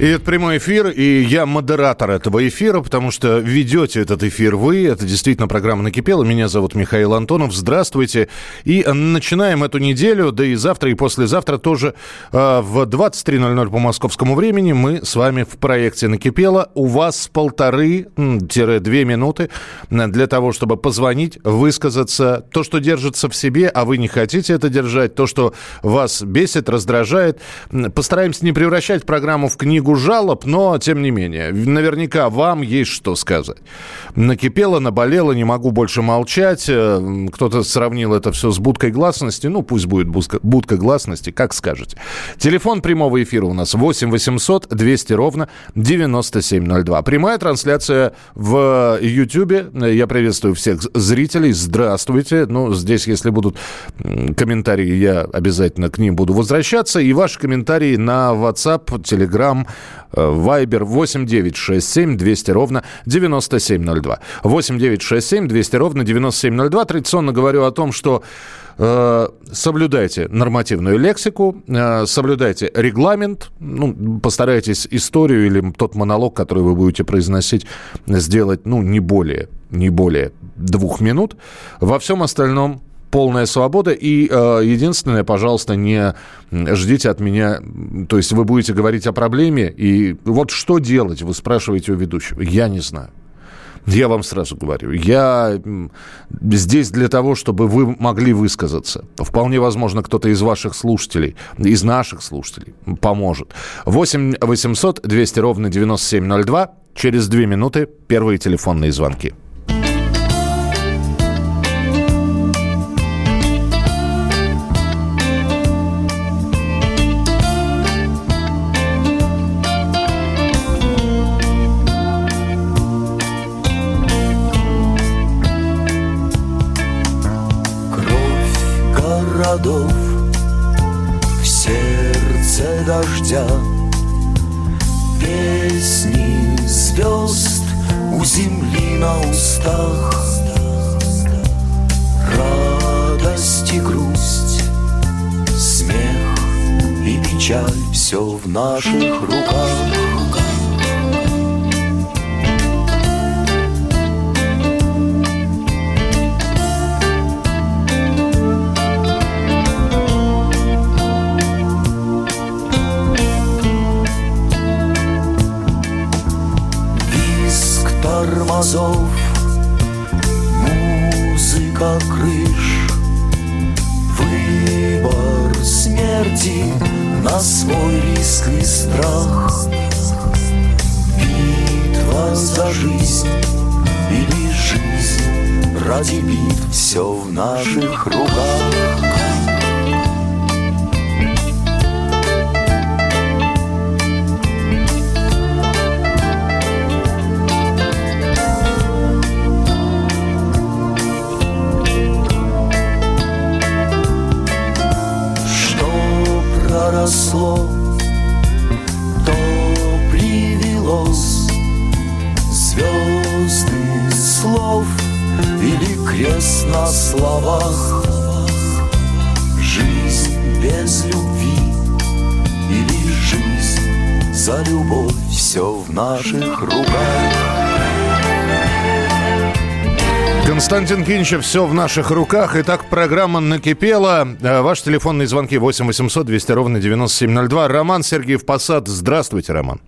И это прямой эфир, и я модератор этого эфира, потому что ведете этот эфир вы. Это действительно программа «Накипела». Меня зовут Михаил Антонов. Здравствуйте. И начинаем эту неделю, да и завтра, и послезавтра тоже э, в 23.00 по московскому времени мы с вами в проекте «Накипело». У вас полторы-две минуты для того, чтобы позвонить, высказаться. То, что держится в себе, а вы не хотите это держать, то, что вас бесит, раздражает. Постараемся не превращать программу в книгу книгу жалоб, но тем не менее, наверняка вам есть что сказать. Накипело, наболело, не могу больше молчать. Э, кто-то сравнил это все с будкой гласности. Ну, пусть будет будка, будка гласности, как скажете. Телефон прямого эфира у нас 8 800 200 ровно 9702. Прямая трансляция в YouTube. Я приветствую всех зрителей. Здравствуйте. Ну, здесь, если будут комментарии, я обязательно к ним буду возвращаться. И ваши комментарии на WhatsApp, Telegram, Вайбер 8 9 6 7 200 ровно 9702. 8 9 6 7 200 ровно 9702. Традиционно говорю о том, что э, соблюдайте нормативную лексику, э, соблюдайте регламент, ну, постарайтесь историю или тот монолог, который вы будете произносить, сделать, ну, не более, не более двух минут. Во всем остальном полная свобода. И э, единственное, пожалуйста, не ждите от меня, то есть вы будете говорить о проблеме, и вот что делать, вы спрашиваете у ведущего. Я не знаю. Я вам сразу говорю, я здесь для того, чтобы вы могли высказаться. Вполне возможно, кто-то из ваших слушателей, из наших слушателей поможет. 8 800 200 ровно 9702. Через две минуты первые телефонные звонки. Городов В сердце дождя Песни звезд у земли на устах. Радость и грусть, смех и печаль Все в наших руках тормозов Музыка крыш. Выбор смерти на свой риск и страх. Битва за жизнь или жизнь ради бит Все в наших руках за любовь, все в наших руках. Константин Кинчев, все в наших руках. Итак, программа накипела. Э, ваши телефонные звонки 8 800 200 ровно 9702. Роман Сергеев Посад. Здравствуйте, Роман.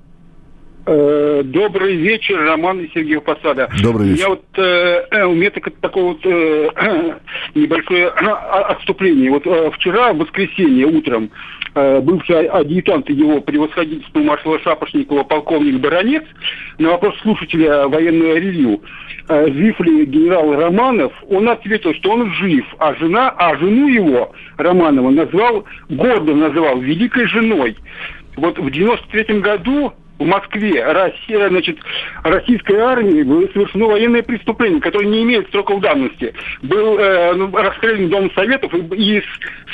Э, добрый вечер, Роман и Сергей Посада. Добрый вечер. Я вот, э, у меня так, такое вот э, небольшое отступление. Вот э, вчера, в воскресенье утром, э, бывший адъютант его превосходительства маршала Шапошникова, полковник Баранец, на вопрос слушателя военного ревью, э, жив ли генерал Романов, он ответил, что он жив, а жена, а жену его, Романова, назвал, гордо назвал великой женой. Вот в 93 году в Москве Россия, значит, российской армии было совершено военное преступление, которое не имеет сроков давности. Был э, ну, расстрелян Дом Советов и,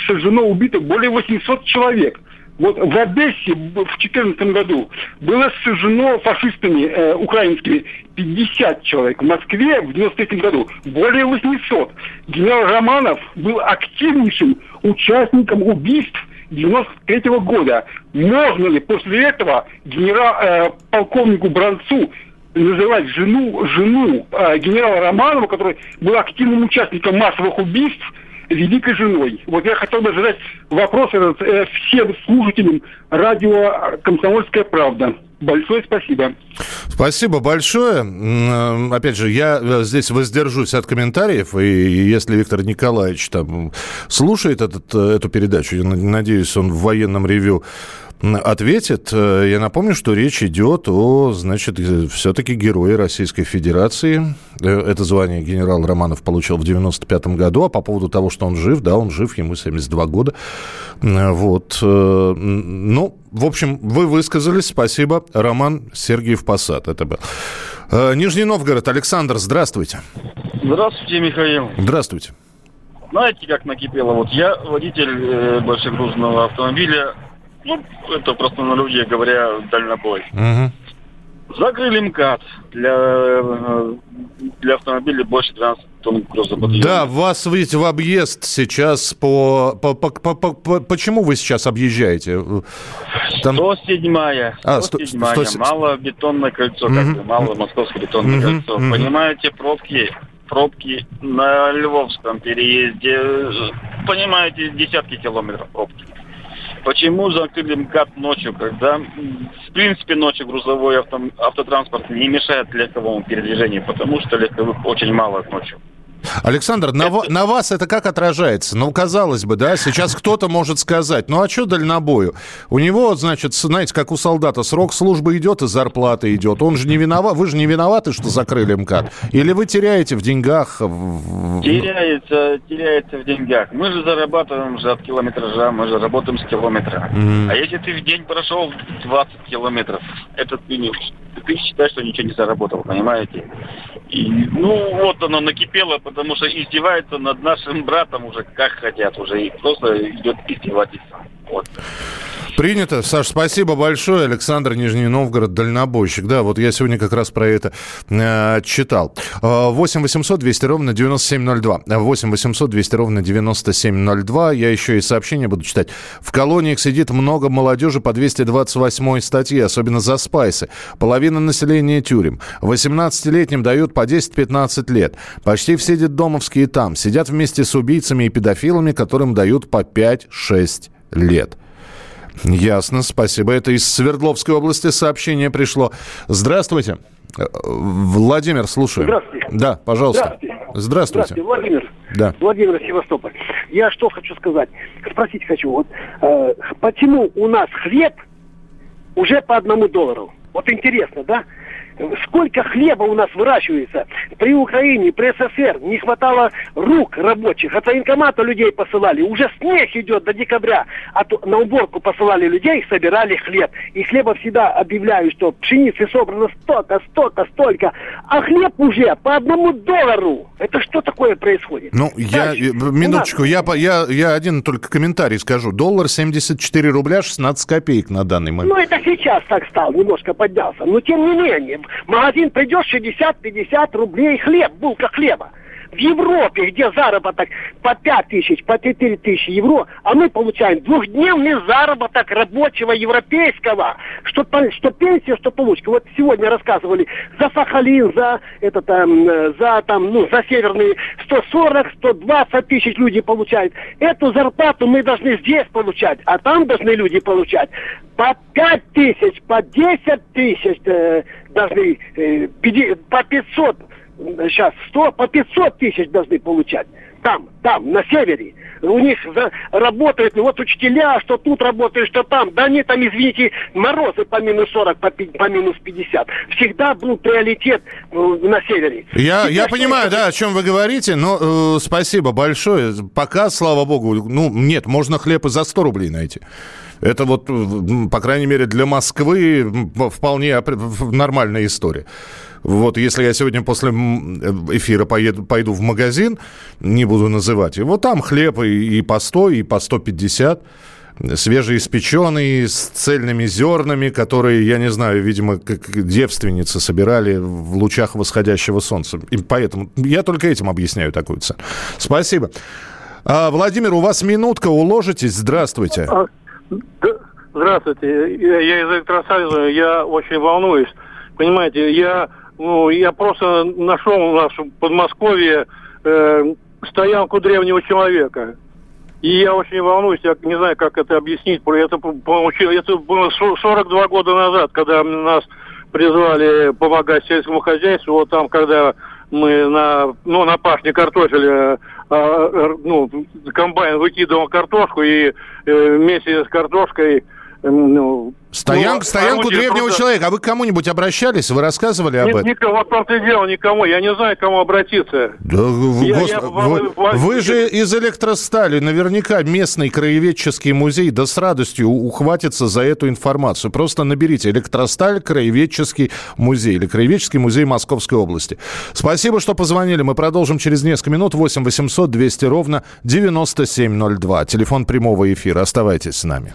сожжено, убито более 800 человек. Вот в Одессе в 2014 году было сожжено фашистами э, украинскими 50 человек. В Москве в 1993 году более 800. Генерал Романов был активнейшим участником убийств 93 -го года. Можно ли после этого генерал, э, полковнику Бранцу называть жену, жену э, генерала Романова, который был активным участником массовых убийств, великой женой. Вот я хотел бы задать вопрос э, всем слушателям радио «Комсомольская правда». Большое спасибо. Спасибо большое. Опять же, я э, здесь воздержусь от комментариев, и если Виктор Николаевич там слушает этот, э, эту передачу, я надеюсь, он в военном ревю ответит. Э, я напомню, что речь идет о, значит, все-таки герое Российской Федерации. Это звание генерал Романов получил в 95 году. А по поводу того, что он жив, да, он жив, ему 72 года. Вот. Ну, в общем, вы высказались. Спасибо. Роман Сергеев Посад. Это был. Нижний Новгород. Александр, здравствуйте. Здравствуйте, Михаил. Здравствуйте. Знаете, как накипело? Вот я водитель э, большегрузного автомобиля ну, это просто на людей говоря, дальнобой. Угу. Закрыли МКАД для, э, для автомобилей больше 12 Да, вас, видите, в объезд сейчас по... по, по, по, по, по почему вы сейчас объезжаете? Там... 107-я. А, 107-я. 100... Мало бетонное кольцо, угу. как бы, мало московское бетонное угу. кольцо. Угу. Понимаете, пробки пробки на Львовском переезде, понимаете, десятки километров пробки. Почему закрыли МКАД ночью, когда, в принципе, ночью грузовой авто, автотранспорт не мешает легковому передвижению, потому что легковых очень мало ночью. Александр, на, это... на вас это как отражается? Ну, казалось бы, да, сейчас кто-то может сказать, ну а что дальнобою? У него, значит, знаете, как у солдата, срок службы идет и зарплата идет. Он же не виноват, вы же не виноваты, что закрыли МКАД? Или вы теряете в деньгах? Теряется, теряется в деньгах. Мы же зарабатываем же от километража, мы же работаем с километра. Mm. А если ты в день прошел 20 километров, это ты, не, ты считаешь, что ничего не заработал, понимаете? И, ну, вот оно накипело, потому что издевается над нашим братом уже как хотят уже. И просто идет издевательство. Вот. Принято. Саш, спасибо большое. Александр Нижний Новгород, дальнобойщик. Да, вот я сегодня как раз про это э, читал. 8 800 200 ровно 9702. 8 800 200 ровно 9702. Я еще и сообщения буду читать. В колониях сидит много молодежи по 228 статье, особенно за спайсы. Половина населения тюрем. 18-летним дают по 10-15 лет. Почти все детдомовские там. Сидят вместе с убийцами и педофилами, которым дают по 5-6 лет. Ясно, спасибо. Это из Свердловской области сообщение пришло. Здравствуйте. Владимир, слушаю. Здравствуйте. Да, пожалуйста. Здравствуйте. Здравствуйте. Здравствуйте, Владимир. Да. Владимир Севастополь. Я что хочу сказать? Спросить хочу. Вот, э, почему у нас хлеб уже по одному доллару? Вот интересно, да? Сколько хлеба у нас выращивается. При Украине, при СССР не хватало рук рабочих. От военкомата людей посылали. Уже снег идет до декабря. А то на уборку посылали людей, собирали хлеб. И хлеба всегда объявляю, что пшеницы собрано столько, столько, столько. А хлеб уже по одному доллару. Это что такое происходит? Ну, я, Дальше. минуточку, я, я, я один только комментарий скажу. Доллар 74 рубля 16 копеек на данный момент. Ну, это сейчас так стал, немножко поднялся. Но тем не менее, магазин придешь 60-50 рублей хлеб, булка хлеба. В Европе, где заработок по 5 тысяч, по 4 тысячи евро, а мы получаем двухдневный заработок рабочего европейского, что, что пенсия, что получка. Вот сегодня рассказывали за Сахалин, за, это, там, за, там, ну, за северные 140-120 тысяч люди получают. Эту зарплату мы должны здесь получать, а там должны люди получать по 5 тысяч, по 10 тысяч э, должны, э, по 500 сейчас 100, по 500 тысяч должны получать. Там, там, на севере. У них за, работают, ну, вот учителя, что тут работают, что там. Да они там, извините, морозы по минус 40, по, по минус 50. Всегда был приоритет э, на севере. Я, Теперь, я понимаю, это... да, о чем вы говорите, но э, спасибо большое. Пока, слава богу, ну, нет, можно хлеб и за 100 рублей найти. Это вот, по крайней мере, для Москвы вполне нормальная история. Вот если я сегодня после эфира поеду, пойду в магазин, не буду называть его, там хлеб и, и по 100, и по 150 свежеиспеченный, с цельными зернами, которые, я не знаю, видимо, как девственницы собирали в лучах восходящего солнца. И поэтому я только этим объясняю такую цену. Спасибо. А, Владимир, у вас минутка, уложитесь. Здравствуйте. А, здравствуйте. Я, из электросоюза, я очень волнуюсь. Понимаете, я, ну, я просто нашел у нас в Подмосковье э, стоянку древнего человека. И я очень волнуюсь, я не знаю, как это объяснить. Это, это было 42 года назад, когда нас призвали помогать сельскому хозяйству. Вот там, когда мы на, ну, на пашне картофеля, а, ну, комбайн выкидывал картошку, и э, вместе с картошкой ну, Стоянку, ну, стоянку древнего труда. человека. А вы к кому-нибудь обращались? Вы рассказывали об этом? Никому, вот и дело, никому. Я не знаю, к кому обратиться. Да, я, гос... я, вы, вы, вы же из электростали. Наверняка местный краеведческий музей да с радостью ухватится за эту информацию. Просто наберите электросталь, краеведческий музей или краеведческий музей Московской области. Спасибо, что позвонили. Мы продолжим через несколько минут. 8 800 200 ровно 9702. Телефон прямого эфира. Оставайтесь с нами.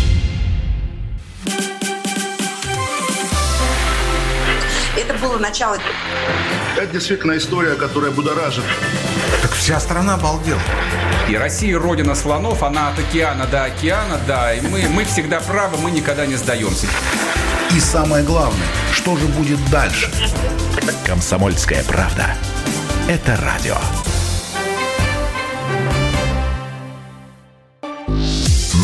Начало. Это действительно история, которая будоражит. Так вся страна обалдела. И Россия родина слонов, она от океана до океана, да. И мы, мы всегда правы, мы никогда не сдаемся. И самое главное, что же будет дальше? Комсомольская правда. Это радио.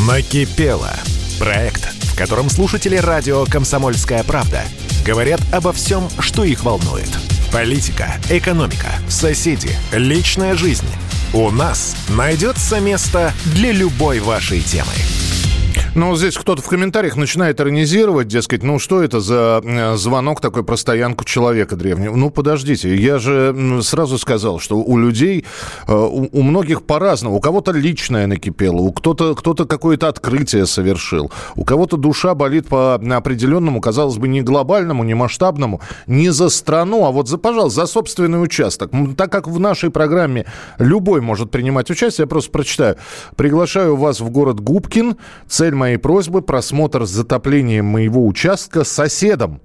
Накипело. Проект, в котором слушатели радио «Комсомольская правда» говорят обо всем, что их волнует. Политика, экономика, соседи, личная жизнь – у нас найдется место для любой вашей темы. Ну, здесь кто-то в комментариях начинает иронизировать, дескать, ну что это за э, звонок такой про стоянку человека древнего? Ну, подождите, я же сразу сказал, что у людей, э, у, многих по-разному. У кого-то личное накипело, у кто-то кто какое-то открытие совершил, у кого-то душа болит по определенному, казалось бы, не глобальному, не масштабному, не за страну, а вот, за, пожалуйста, за собственный участок. Так как в нашей программе любой может принимать участие, я просто прочитаю. Приглашаю вас в город Губкин. Цель моей просьбы просмотр с затоплением моего участка соседом.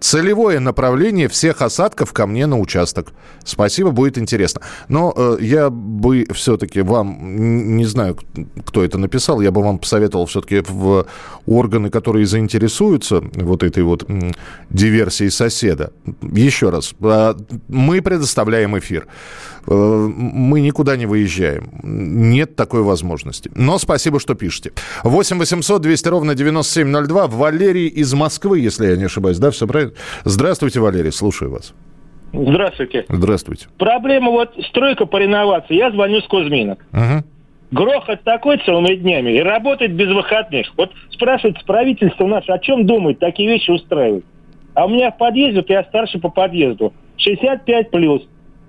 Целевое направление всех осадков ко мне на участок. Спасибо, будет интересно. Но э, я бы все-таки вам, не знаю, кто это написал, я бы вам посоветовал все-таки в органы, которые заинтересуются вот этой вот диверсией соседа. Еще раз, э, мы предоставляем эфир. Э, мы никуда не выезжаем. Нет такой возможности. Но спасибо, что пишете. 8 800 200 ровно 9702. Валерий из Москвы, если я не ошибаюсь. Да, все правильно? Здравствуйте, Валерий, слушаю вас. Здравствуйте. Здравствуйте. Проблема вот стройка по реновации. Я звоню с Кузьминок. Угу. Грохот такой целыми днями и работает без выходных. Вот спрашивает правительство наше, о чем думает такие вещи устраивать. А у меня в подъезде, вот я старше по подъезду, 65 плюс.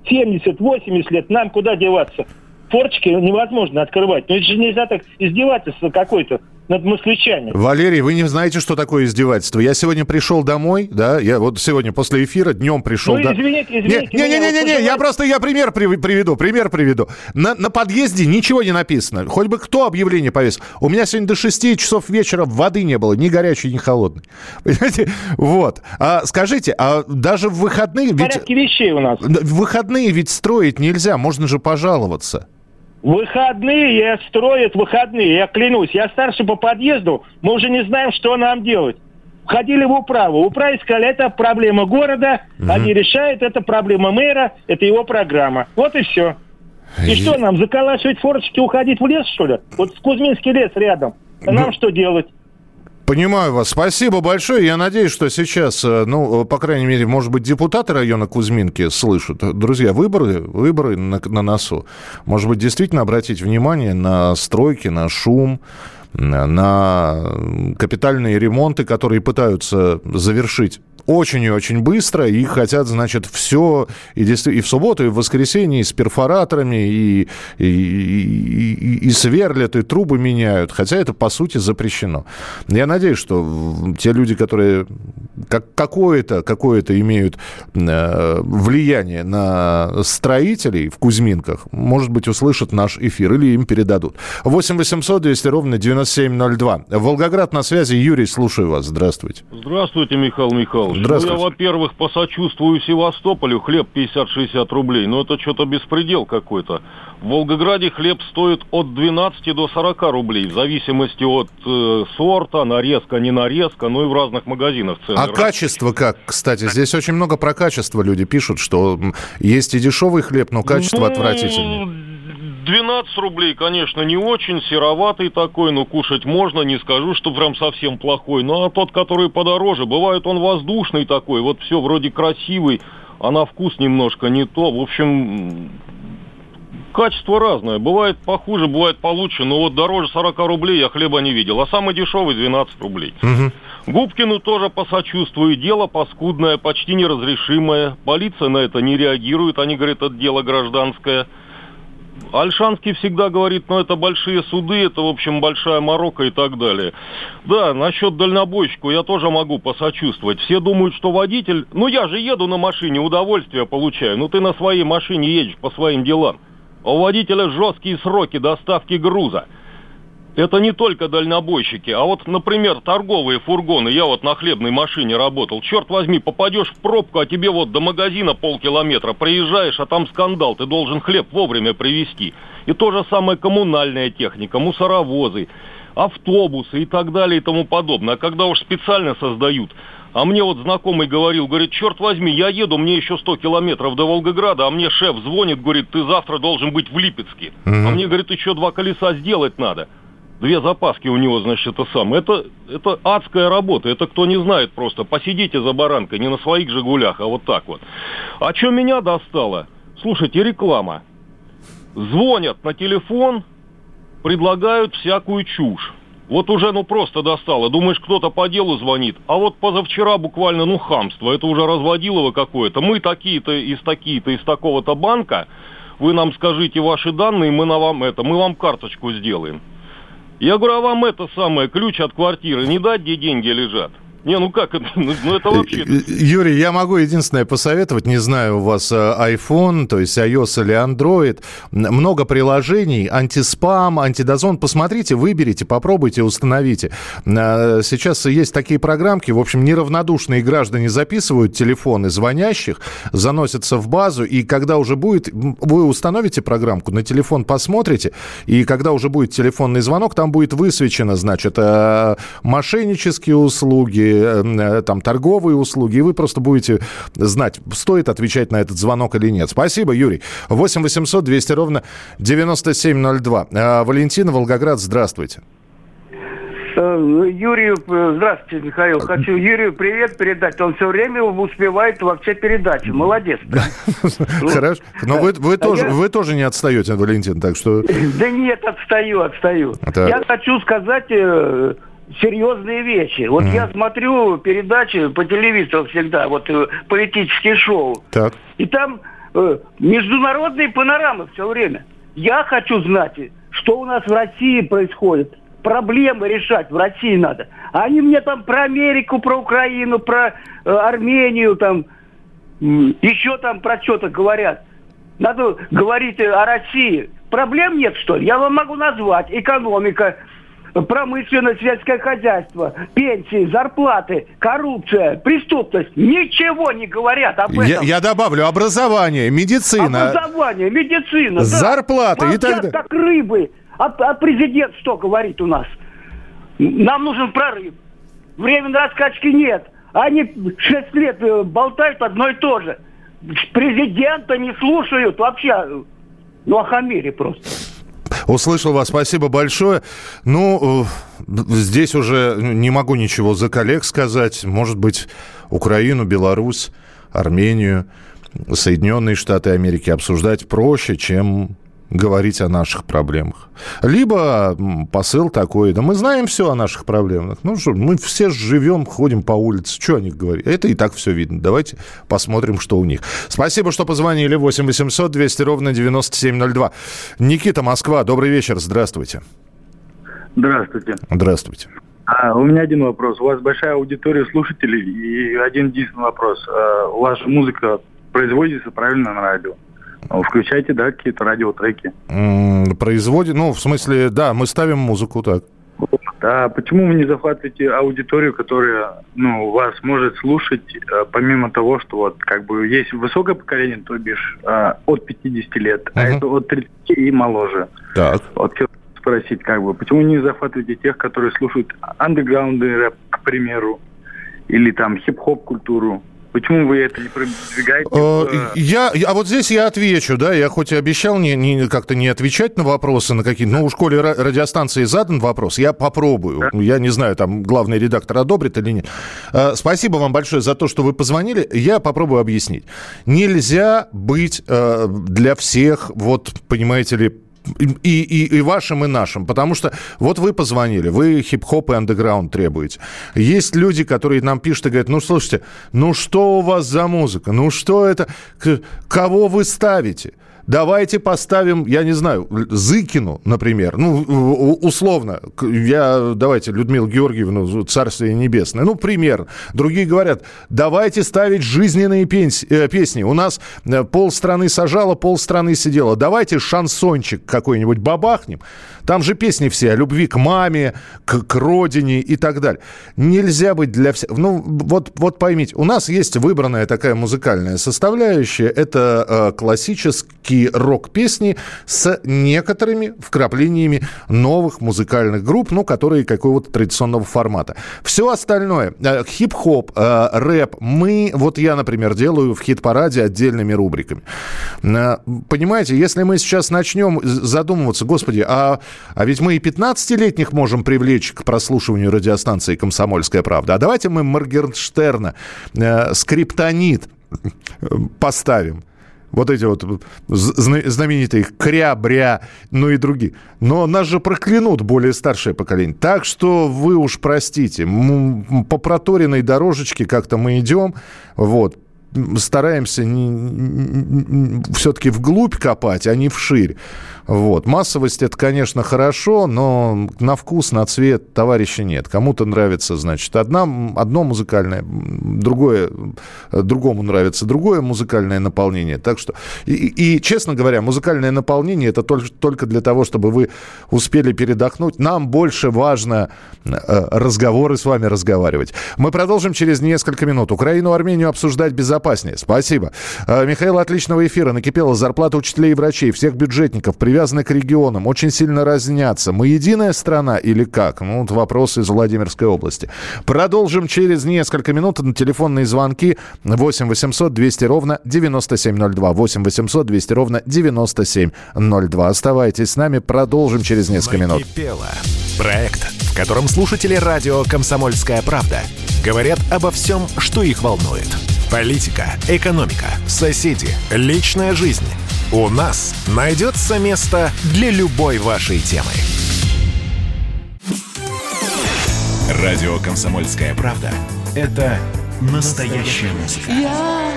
70-80 лет, нам куда деваться? Форчики невозможно открывать. Но это же нельзя так издевательство какое-то над москвичами. Валерий, вы не знаете, что такое издевательство? Я сегодня пришел домой, да, я вот сегодня после эфира днем пришел... Ну, до... извините, извините. Не-не-не, вот я просто, я пример приведу, пример приведу. На, на подъезде ничего не написано. Хоть бы кто объявление повесил. У меня сегодня до 6 часов вечера воды не было, ни горячей, ни холодной. Понимаете? Вот. А скажите, а даже в выходные... В порядке ведь... вещей у нас. В выходные ведь строить нельзя, можно же пожаловаться. Выходные строят выходные, я клянусь. Я старше по подъезду, мы уже не знаем, что нам делать. Входили в управу. Управе сказали, это проблема города, угу. они решают, это проблема мэра, это его программа. Вот и все. И, и что нам, заколачивать форочки, уходить в лес, что ли? Вот в Кузьминский лес рядом. А ну... нам что делать? Понимаю вас. Спасибо большое. Я надеюсь, что сейчас, э, ну, по крайней мере, может быть, депутаты района Кузьминки слышат. Друзья, выборы, выборы на, на носу. Может быть, действительно обратить внимание на стройки, на шум, на капитальные ремонты, которые пытаются завершить очень и очень быстро и хотят, значит, все и, и в субботу, и в воскресенье, и с перфораторами, и, и, и, и, сверлят, и трубы меняют, хотя это, по сути, запрещено. Я надеюсь, что те люди, которые как, какое-то какое имеют э, влияние на строителей в Кузьминках, может быть, услышат наш эфир или им передадут. 8 800 200 ровно 9702. Волгоград на связи. Юрий, слушаю вас. Здравствуйте. Здравствуйте, Михаил Михайлович. Ну, я, во-первых, посочувствую Севастополю. Хлеб 50-60 рублей. Но это что-то беспредел какой-то. В Волгограде хлеб стоит от 12 до 40 рублей. В зависимости от э, сорта, нарезка, не нарезка. Ну и в разных магазинах цены. А качество как, кстати? Здесь очень много про качество люди пишут, что есть и дешевый хлеб, но качество ну, отвратительное. 12 рублей, конечно, не очень, сероватый такой, но кушать можно, не скажу, что прям совсем плохой. Ну, а тот, который подороже, бывает он воздушный такой, вот все вроде красивый, а на вкус немножко не то. В общем, качество разное. Бывает похуже, бывает получше, но вот дороже 40 рублей я хлеба не видел. А самый дешевый 12 рублей. Угу. Губкину тоже посочувствую. Дело паскудное, почти неразрешимое. Полиция на это не реагирует. Они говорят, это дело гражданское. Альшанский всегда говорит, ну это большие суды, это, в общем, большая Марокко и так далее. Да, насчет дальнобойщику я тоже могу посочувствовать. Все думают, что водитель... Ну я же еду на машине, удовольствие получаю. Ну ты на своей машине едешь по своим делам. А у водителя жесткие сроки доставки груза. Это не только дальнобойщики, а вот, например, торговые фургоны. Я вот на хлебной машине работал. Черт возьми, попадешь в пробку, а тебе вот до магазина полкилометра. Приезжаешь, а там скандал. Ты должен хлеб вовремя привезти. И то же самое коммунальная техника, мусоровозы, автобусы и так далее и тому подобное. А когда уж специально создают, а мне вот знакомый говорил, говорит, черт возьми, я еду, мне еще 100 километров до Волгограда, а мне шеф звонит, говорит, ты завтра должен быть в Липецке. Mm-hmm. А мне, говорит, еще два колеса сделать надо две запаски у него, значит, это сам. Это, это адская работа. Это кто не знает просто. Посидите за баранкой, не на своих «Жигулях», а вот так вот. А что меня достало? Слушайте, реклама. Звонят на телефон, предлагают всякую чушь. Вот уже, ну, просто достало. Думаешь, кто-то по делу звонит. А вот позавчера буквально, ну, хамство. Это уже разводилово какое-то. Мы такие-то из такие-то, из такого-то банка. Вы нам скажите ваши данные, мы на вам это, мы вам карточку сделаем. Я говорю, а вам это самое, ключ от квартиры не дать, где деньги лежат? Не, ну как? Ну, ну это вообще... Юрий, я могу единственное посоветовать, не знаю, у вас э, iPhone, то есть iOS или Android, много приложений, антиспам, антидозон, посмотрите, выберите, попробуйте, установите. Э, сейчас есть такие программки, в общем, неравнодушные граждане записывают телефоны звонящих, заносятся в базу, и когда уже будет, вы установите программку, на телефон посмотрите, и когда уже будет телефонный звонок, там будет высвечено, значит, э, мошеннические услуги, Э, там торговые услуги, и вы просто будете знать, стоит отвечать на этот звонок или нет. Спасибо, Юрий. 8 800 200 ровно 9702. Э, Валентина, Волгоград, здравствуйте. Э, Юрию, здравствуйте, Михаил. Хочу Юрию привет передать. Он все время успевает во все передачи. Молодец. Хорошо. Но вы, вы, тоже, вы тоже не отстаете, Валентин, так что... Да нет, отстаю, отстаю. Я хочу сказать серьезные вещи. Вот mm. я смотрю передачи по телевизору всегда, вот э, политические шоу. Так. И там э, международные панорамы все время. Я хочу знать, что у нас в России происходит. Проблемы решать в России надо. А они мне там про Америку, про Украину, про э, Армению, там э, еще там про что-то говорят. Надо говорить о России. Проблем нет, что ли? Я вам могу назвать. Экономика, промышленность, сельское хозяйство, пенсии, зарплаты, коррупция, преступность. Ничего не говорят об этом. Я, я добавлю образование, медицина. Образование, медицина. Зарплаты да. и так далее. как рыбы. А, а президент что говорит у нас? Нам нужен прорыв. Времени раскачки нет. Они шесть лет э, болтают одно и то же. Президента не слушают вообще. Ну, о хамере просто. Услышал вас, спасибо большое. Ну, э, здесь уже не могу ничего за коллег сказать. Может быть, Украину, Беларусь, Армению, Соединенные Штаты Америки обсуждать проще, чем говорить о наших проблемах. Либо посыл такой, да мы знаем все о наших проблемах. Ну что, мы все живем, ходим по улице, что о них говорить? Это и так все видно. Давайте посмотрим, что у них. Спасибо, что позвонили. 8 800 200 ровно 9702. Никита, Москва, добрый вечер, здравствуйте. Здравствуйте. Здравствуйте. А, у меня один вопрос. У вас большая аудитория слушателей и один единственный вопрос. А, ваша музыка производится правильно на радио? Ну, включайте, да, какие-то радиотреки. Производит, ну, в смысле, да, мы ставим музыку так. Да, почему вы не захватываете аудиторию, которая, ну, вас может слушать, э, помимо того, что вот, как бы, есть высокое поколение, то бишь, э, от 50 лет, uh-huh. а это от 30 и моложе. Так. Вот спросить, как бы, почему не захватываете тех, которые слушают андеграунды рэп, к примеру, или там хип-хоп культуру? Почему вы это не продвигаете? Э, я, а вот здесь я отвечу, да, я хоть и обещал не, не, как-то не отвечать на вопросы на какие-то, но у школе радиостанции задан вопрос, я попробую. Да? Я не знаю, там главный редактор одобрит или нет. Э, спасибо вам большое за то, что вы позвонили. Я попробую объяснить. Нельзя быть э, для всех, вот, понимаете ли, и, и, и вашим, и нашим. Потому что вот вы позвонили, вы хип-хоп и андеграунд требуете. Есть люди, которые нам пишут и говорят, ну, слушайте, ну что у вас за музыка? Ну что это? Кого вы ставите? Давайте поставим, я не знаю, Зыкину, например. Ну, условно. Я, давайте, Людмилу Георгиевну, Царствие Небесное. Ну, пример. Другие говорят, давайте ставить жизненные пенси, э, песни. У нас э, полстраны сажала, полстраны сидела. Давайте шансончик какой-нибудь бабахнем. Там же песни все о любви к маме, к, к родине и так далее. Нельзя быть для всех... Ну, вот, вот поймите, у нас есть выбранная такая музыкальная составляющая. Это э, классические рок-песни с некоторыми вкраплениями новых музыкальных групп, ну, которые какого-то традиционного формата. Все остальное, э, хип-хоп, э, рэп, мы, вот я, например, делаю в хит-параде отдельными рубриками. Э, понимаете, если мы сейчас начнем задумываться, господи, а а ведь мы и 15-летних можем привлечь к прослушиванию радиостанции «Комсомольская правда». А давайте мы Моргенштерна, э, скриптонит поставим. Вот эти вот знаменитые кря-бря, ну и другие. Но нас же проклянут более старшее поколение. Так что вы уж простите. По проторенной дорожечке как-то мы идем. Вот стараемся все-таки вглубь копать, а не вширь. Вот. Массовость это, конечно, хорошо, но на вкус, на цвет товарища нет. Кому-то нравится, значит, одна, одно музыкальное, другое, другому нравится другое музыкальное наполнение. Так что, и, и честно говоря, музыкальное наполнение это только, только для того, чтобы вы успели передохнуть. Нам больше важно э, разговоры с вами разговаривать. Мы продолжим через несколько минут. Украину, Армению обсуждать безопаснее. Спасибо. Э, Михаил, отличного эфира. Накипела зарплата учителей и врачей, всех бюджетников. Привет привязаны к регионам, очень сильно разнятся. Мы единая страна или как? Ну, вот вопрос из Владимирской области. Продолжим через несколько минут на телефонные звонки 8 800 200 ровно 9702. 8 800 200 ровно 9702. Оставайтесь с нами, продолжим через несколько минут. Накипело. Проект, в котором слушатели радио «Комсомольская правда» говорят обо всем, что их волнует. Политика, экономика, соседи, личная жизнь – у нас найдется место для любой вашей темы. Радио «Комсомольская правда» — это настоящая музыка. Я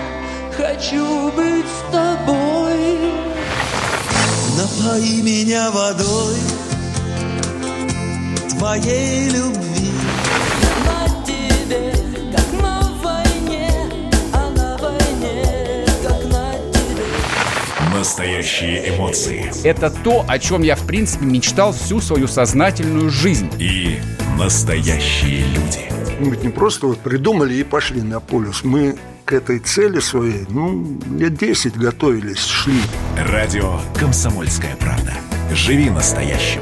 хочу быть с тобой. Напои меня водой твоей любви. Настоящие эмоции. Это то, о чем я, в принципе, мечтал всю свою сознательную жизнь. И настоящие люди. Мы ведь не просто вот придумали и пошли на полюс. Мы к этой цели своей, ну, лет 10 готовились, шли. Радио «Комсомольская правда». Живи настоящим.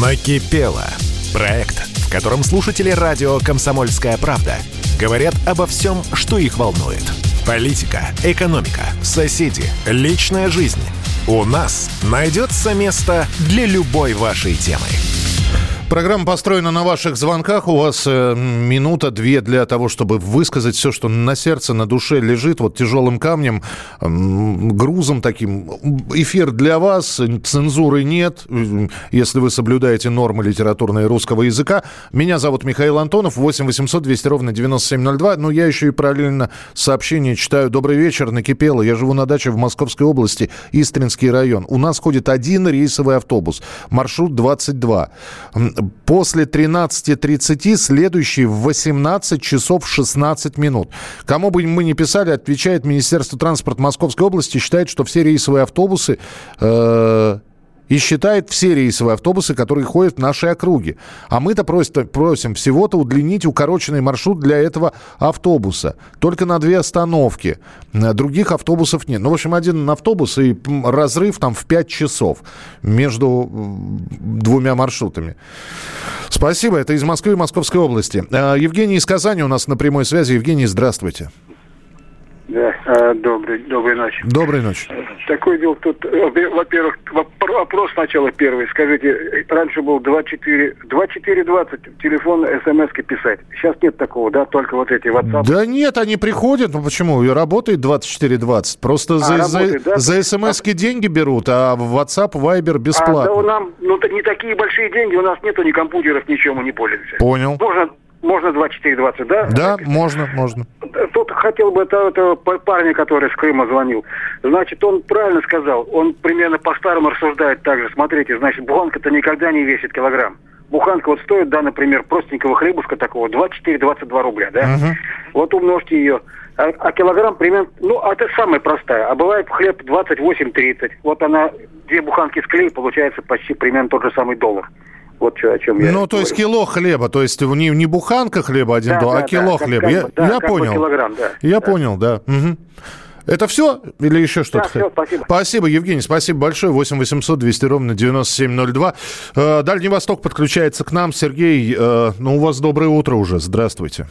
Накипело. Проект, в котором слушатели радио «Комсомольская правда» говорят обо всем, что их волнует – Политика, экономика, соседи, личная жизнь. У нас найдется место для любой вашей темы. Программа построена на ваших звонках. У вас э, минута-две для того, чтобы высказать все, что на сердце, на душе лежит, вот тяжелым камнем, э, грузом таким. Эфир для вас, цензуры нет, если вы соблюдаете нормы литературной русского языка. Меня зовут Михаил Антонов, 8 800 200 ровно 9702. Но я еще и параллельно сообщение читаю. Добрый вечер, накипело. Я живу на даче в Московской области, Истринский район. У нас ходит один рейсовый автобус, маршрут 22 после 13.30, следующий в 18 часов 16 минут. Кому бы мы ни писали, отвечает Министерство транспорта Московской области, считает, что все рейсовые автобусы э, и считает все рейсовые автобусы, которые ходят в нашей округе. А мы-то просим, просим всего-то удлинить укороченный маршрут для этого автобуса. Только на две остановки. Других автобусов нет. Ну, в общем, один автобус и разрыв там в 5 часов между двумя маршрутами. Спасибо. Это из Москвы и Московской области. А, Евгений из Казани у нас на прямой связи. Евгений, здравствуйте. Да, а, добрый, доброй ночи. Доброй ночи. Такой дело тут, во-первых, вопрос сначала первый. Скажите, раньше был 24, 2420 телефон, смс писать. Сейчас нет такого, да, только вот эти WhatsApp. Да нет, они приходят, ну почему? И работает 2420. Просто а, за, работает, за, да? за смс а... деньги берут, а в WhatsApp, Viber бесплатно. А, да, нам, ну, не такие большие деньги, у нас нету ни компьютеров, ничем мы не пользуемся. Понял. Можно можно 2420, да? Да, можно, можно. Тут хотел бы этого, этого парня, который с Крыма звонил. Значит, он правильно сказал. Он примерно по-старому рассуждает так же. Смотрите, значит, буханка-то никогда не весит килограмм. Буханка вот стоит, да, например, простенького хлебушка такого 24-22 рубля, да? Угу. Вот умножьте ее. А, а килограмм примерно, ну, это самая простая. А бывает хлеб 28-30. Вот она, две буханки склей, получается почти примерно тот же самый доллар. Вот что, о чем я Ну, говорю. то есть кило хлеба, то есть не, не буханка хлеба один да, доллар, да, а кило да, хлеба. Как, я да, я понял. Килограмм, да. Я да. понял, да. Угу. Это все или еще что-то? Да, все, спасибо. Спасибо, Евгений, спасибо большое. 8 800 200 ровно 9702. Э, Дальний Восток подключается к нам. Сергей, э, ну у вас доброе утро уже. Здравствуйте.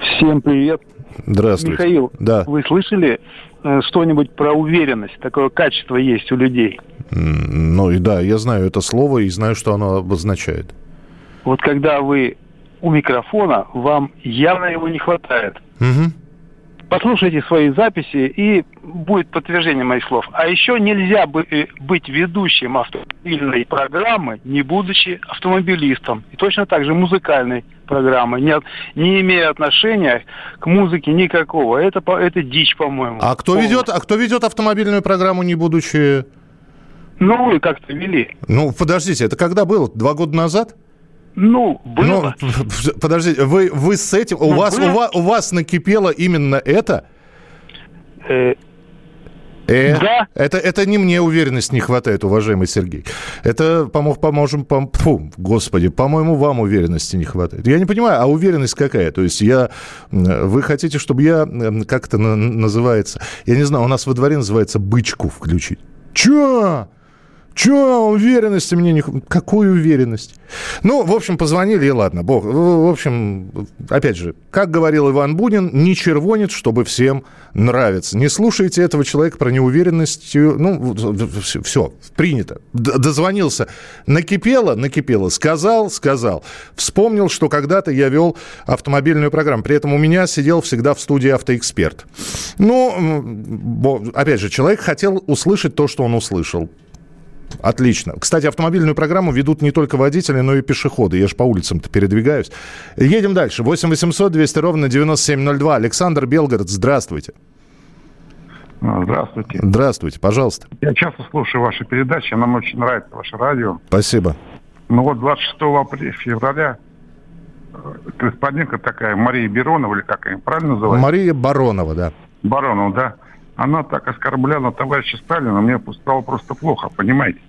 Всем привет. Здравствуйте. Михаил, да. вы слышали э, что-нибудь про уверенность? Такое качество есть у людей. Ну и да, я знаю это слово и знаю, что оно обозначает. Вот когда вы у микрофона, вам явно его не хватает. Угу. Послушайте свои записи, и будет подтверждение моих слов. А еще нельзя э, быть ведущим автомобильной программы, не будучи автомобилистом. И точно так же музыкальной программы, не, не имея отношения к музыке никакого. Это, это дичь, по-моему. А кто, ведет, а кто ведет автомобильную программу, не будучи... Ну, вы как-то вели. Ну, подождите, это когда было? Два года назад? Ну, было. Ну, подождите, вы, вы с этим... Ну, у, вас, у, вас, у вас накипело именно это? Э, э, да. Это, это не мне уверенность не хватает, уважаемый Сергей. Это помог, поможем, пом, фу, господи, по-моему, вам уверенности не хватает. Я не понимаю, а уверенность какая? То есть я, вы хотите, чтобы я, как это называется, я не знаю, у нас во дворе называется бычку включить. Чё? Че уверенности мне не... Какую уверенность? Ну, в общем, позвонили, и ладно. Бог. В общем, опять же, как говорил Иван Бунин, не червонит, чтобы всем нравится. Не слушайте этого человека про неуверенность. Ну, все, принято. Дозвонился. Накипело, накипело. Сказал, сказал. Вспомнил, что когда-то я вел автомобильную программу. При этом у меня сидел всегда в студии автоэксперт. Ну, опять же, человек хотел услышать то, что он услышал. Отлично. Кстати, автомобильную программу ведут не только водители, но и пешеходы. Я же по улицам-то передвигаюсь. Едем дальше. 8 800 200 ровно 9702. Александр Белгород, здравствуйте. А, здравствуйте. Здравствуйте, пожалуйста. Я часто слушаю ваши передачи, нам очень нравится ваше радио. Спасибо. Ну вот 26 апреля, февраля э, господинка такая, Мария Беронова, или как она правильно называется? Мария Баронова, да. Баронова, да она так оскорбляла товарища Сталина, мне стало просто плохо, понимаете?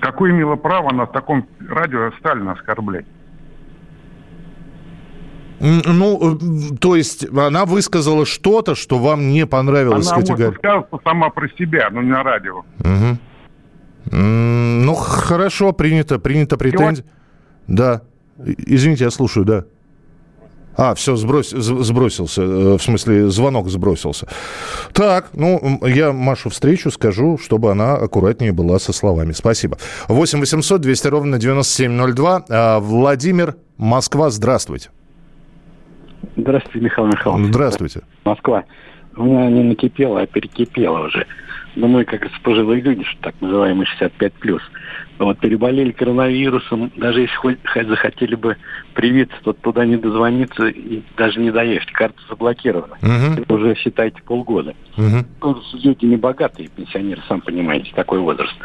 Какое имело право на таком радио Сталина оскорблять? Ну, э, то есть она высказала что-то, что вам не понравилось она категорически? Она сама про себя, но не на радио. Угу. Ну, хорошо, принято, принято претензия. Да. Извините, я слушаю, да. А, все, сброс, сбросился. Э, в смысле, звонок сбросился. Так, ну, я Машу встречу, скажу, чтобы она аккуратнее была со словами. Спасибо. 8 800 200 ровно 9702. А, Владимир, Москва, здравствуйте. Здравствуйте, Михаил Михайлович. Здравствуйте. Москва. У меня не накипело, а перекипело уже. Но мы, как пожилые люди, так называемые 65+, вот, переболели коронавирусом, даже если хоть, хоть захотели бы привиться, то туда не дозвониться и даже не доехать. Карта заблокирована. Это уже, считайте, полгода. Ну, люди не богатые, пенсионеры, сам понимаете, такой возраст.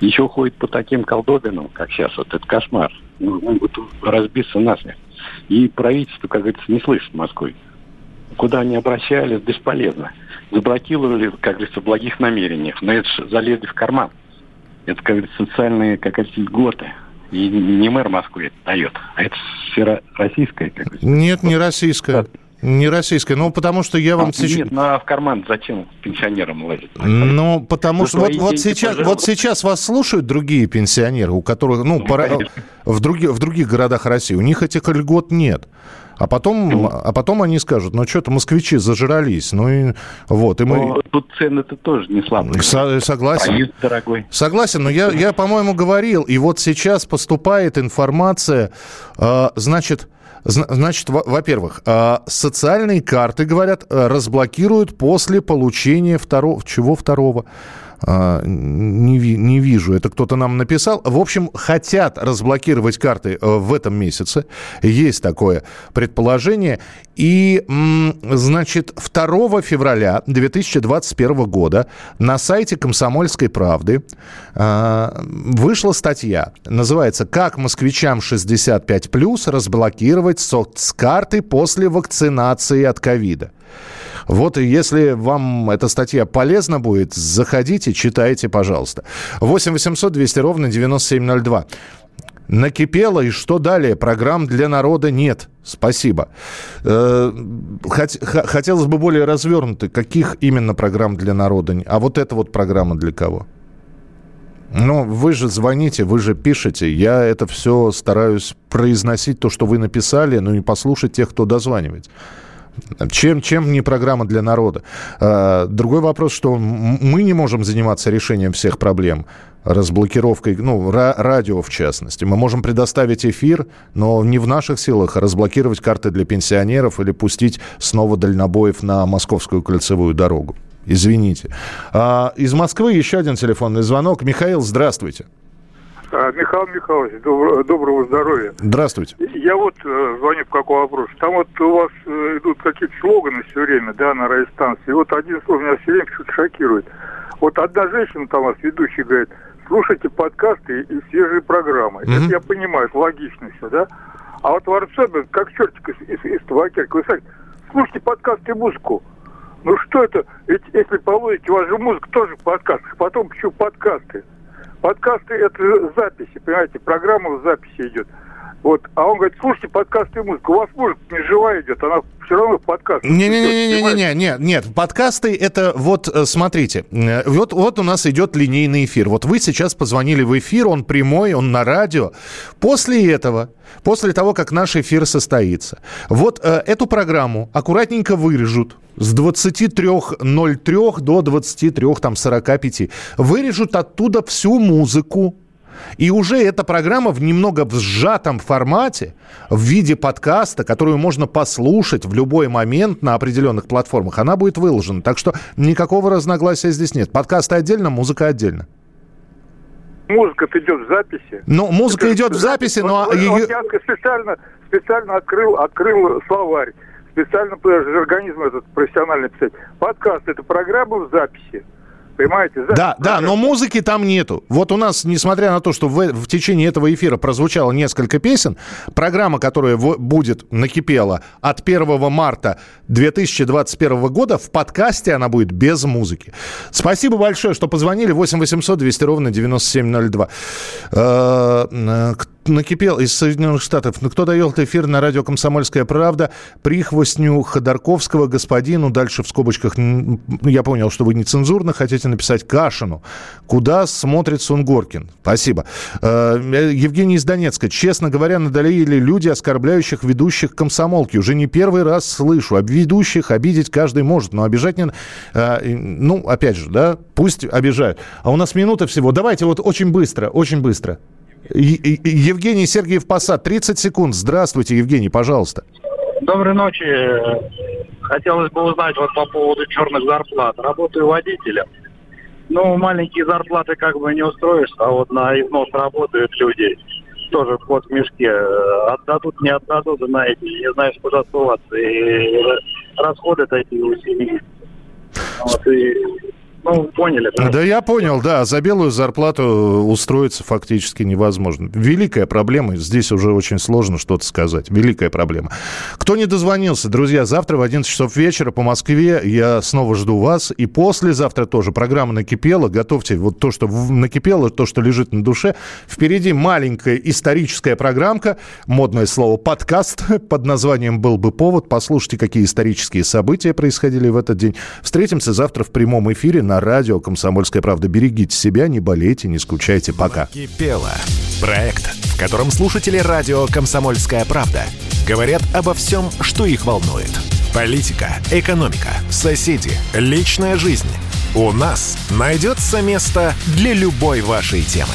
Еще ходят по таким колдобинам, как сейчас, вот это кошмар. Ну, могут разбиться насмех. И правительство, как говорится, не слышит в Москве. Куда они обращались, бесполезно. Заблокировали, как говорится, в благих намерениях. Но это же залезли в карман. Это, как говорится, социальные, как говорится, льготы. И не мэр Москвы это дает, а это сфера российская. Как говорится. Нет, не российская. Не российская, ну потому что я вам а, сейчас... Нет, ну а в карман зачем пенсионерам лазить? Ну потому что вот, вот, сейчас, вот сейчас вас слушают другие пенсионеры, у которых, ну, ну пора... в, други, в других городах России, у них этих льгот нет. А потом, ну, а потом они скажут, ну что-то москвичи зажрались, ну и вот. И мы... Тут цены-то тоже не слабые. Со- согласен. Проезд дорогой. Согласен, но я, я, по-моему, говорил, и вот сейчас поступает информация, э, значит, Значит, во-первых, а, социальные карты, говорят, разблокируют после получения второго... Чего второго? А, не, не вижу, это кто-то нам написал. В общем, хотят разблокировать карты э, в этом месяце. Есть такое предположение. И, значит, 2 февраля 2021 года на сайте «Комсомольской правды» а, вышла статья. Называется «Как москвичам 65+, разблокировать соцкарты после вакцинации от ковида». Вот если вам эта статья полезна будет, заходите, читайте, пожалуйста. 8 800 200 ровно 9702. Накипело, и что далее? Программ для народа нет. Спасибо. Э, хотелось бы более развернуты. Каких именно программ для народа? А вот эта вот программа для кого? Ну, вы же звоните, вы же пишете. Я это все стараюсь произносить, то, что вы написали, ну и послушать тех, кто дозванивается. Чем, чем не программа для народа? А, другой вопрос, что мы не можем заниматься решением всех проблем разблокировкой, ну, радио в частности. Мы можем предоставить эфир, но не в наших силах разблокировать карты для пенсионеров или пустить снова дальнобоев на Московскую кольцевую дорогу. Извините. А, из Москвы еще один телефонный звонок. Михаил, здравствуйте. А, Михаил Михайлович, доброго, доброго здоровья. Здравствуйте. Я вот э, звоню по какому вопросу. Там вот у вас э, идут какие-то слоганы все время, да, на радиостанции. Вот один слоган меня все время что-то шокирует. Вот одна женщина там у вас, ведущий, говорит, слушайте подкасты и свежие программы. Mm-hmm. Это я понимаю, это логично все, да? А вот Варцобин, как чертик из, из, из табакерки, вы знаете, слушайте подкасты и музыку. Ну что это? Ведь если половите, у вас же музыка тоже подкаст. Потом почему подкасты? Подкасты это записи, понимаете, программа в записи идет. Вот. А он говорит, слушайте подкасты и музыку. У вас музыка не живая идет, она все равно в подкасте. Не-не-не, нет, нет, подкасты это вот, э, смотрите, э, вот, вот у нас идет линейный эфир. Вот вы сейчас позвонили в эфир, он прямой, он на радио. После этого, после того, как наш эфир состоится, вот э, эту программу аккуратненько вырежут с 23.03 до 23.45. Вырежут оттуда всю музыку, и уже эта программа в немного в сжатом формате, в виде подкаста, которую можно послушать в любой момент на определенных платформах, она будет выложена. Так что никакого разногласия здесь нет. Подкасты отдельно, музыка отдельно. Музыка идет в записи. Ну, музыка Это идет в записи, но... Вот, ее... Я специально, специально открыл, открыл словарь. Специально организм этот профессиональный писать. Подкаст – это программа в записи. Понимаете? Запись да, да, но музыки там нету. Вот у нас, несмотря на то, что в, в течение этого эфира прозвучало несколько песен, программа, которая в, будет накипела от 1 марта 2021 года, в подкасте она будет без музыки. Спасибо большое, что позвонили. 8 800 200 ровно 9702. Э, накипел из Соединенных Штатов. Ну, кто дает эфир на радио «Комсомольская правда»? Прихвостню Ходорковского господину. Дальше в скобочках, я понял, что вы нецензурно хотите написать Кашину. Куда смотрит Сунгоркин? Спасибо. Э, Евгений из Донецка. Честно говоря, надоели люди, оскорбляющих ведущих комсомолки. Уже не первый раз слышу. Об ведущих обидеть каждый может, но обижать не... Э, ну, опять же, да, пусть обижают. А у нас минута всего. Давайте вот очень быстро, очень быстро. Евгений Сергеев Посад, 30 секунд. Здравствуйте, Евгений, пожалуйста. Доброй ночи. Хотелось бы узнать вот по поводу черных зарплат. Работаю водителем. Ну, маленькие зарплаты как бы не устроишь, а вот на износ работают люди. Тоже вход в мешке. Отдадут, не отдадут, знаете, не знаешь, куда ссылаться. И расходы такие у семьи. Вот, и ну, поняли. Да? да, я понял, да. За белую зарплату устроиться фактически невозможно. Великая проблема. Здесь уже очень сложно что-то сказать. Великая проблема. Кто не дозвонился, друзья, завтра в 11 часов вечера по Москве я снова жду вас. И послезавтра тоже программа накипела. Готовьте вот то, что накипело, то, что лежит на душе. Впереди маленькая историческая программка. Модное слово подкаст под названием «Был бы повод». Послушайте, какие исторические события происходили в этот день. Встретимся завтра в прямом эфире на радио «Комсомольская правда». Берегите себя, не болейте, не скучайте. Пока. Кипело. Проект, в котором слушатели радио «Комсомольская правда» говорят обо всем, что их волнует. Политика, экономика, соседи, личная жизнь. У нас найдется место для любой вашей темы.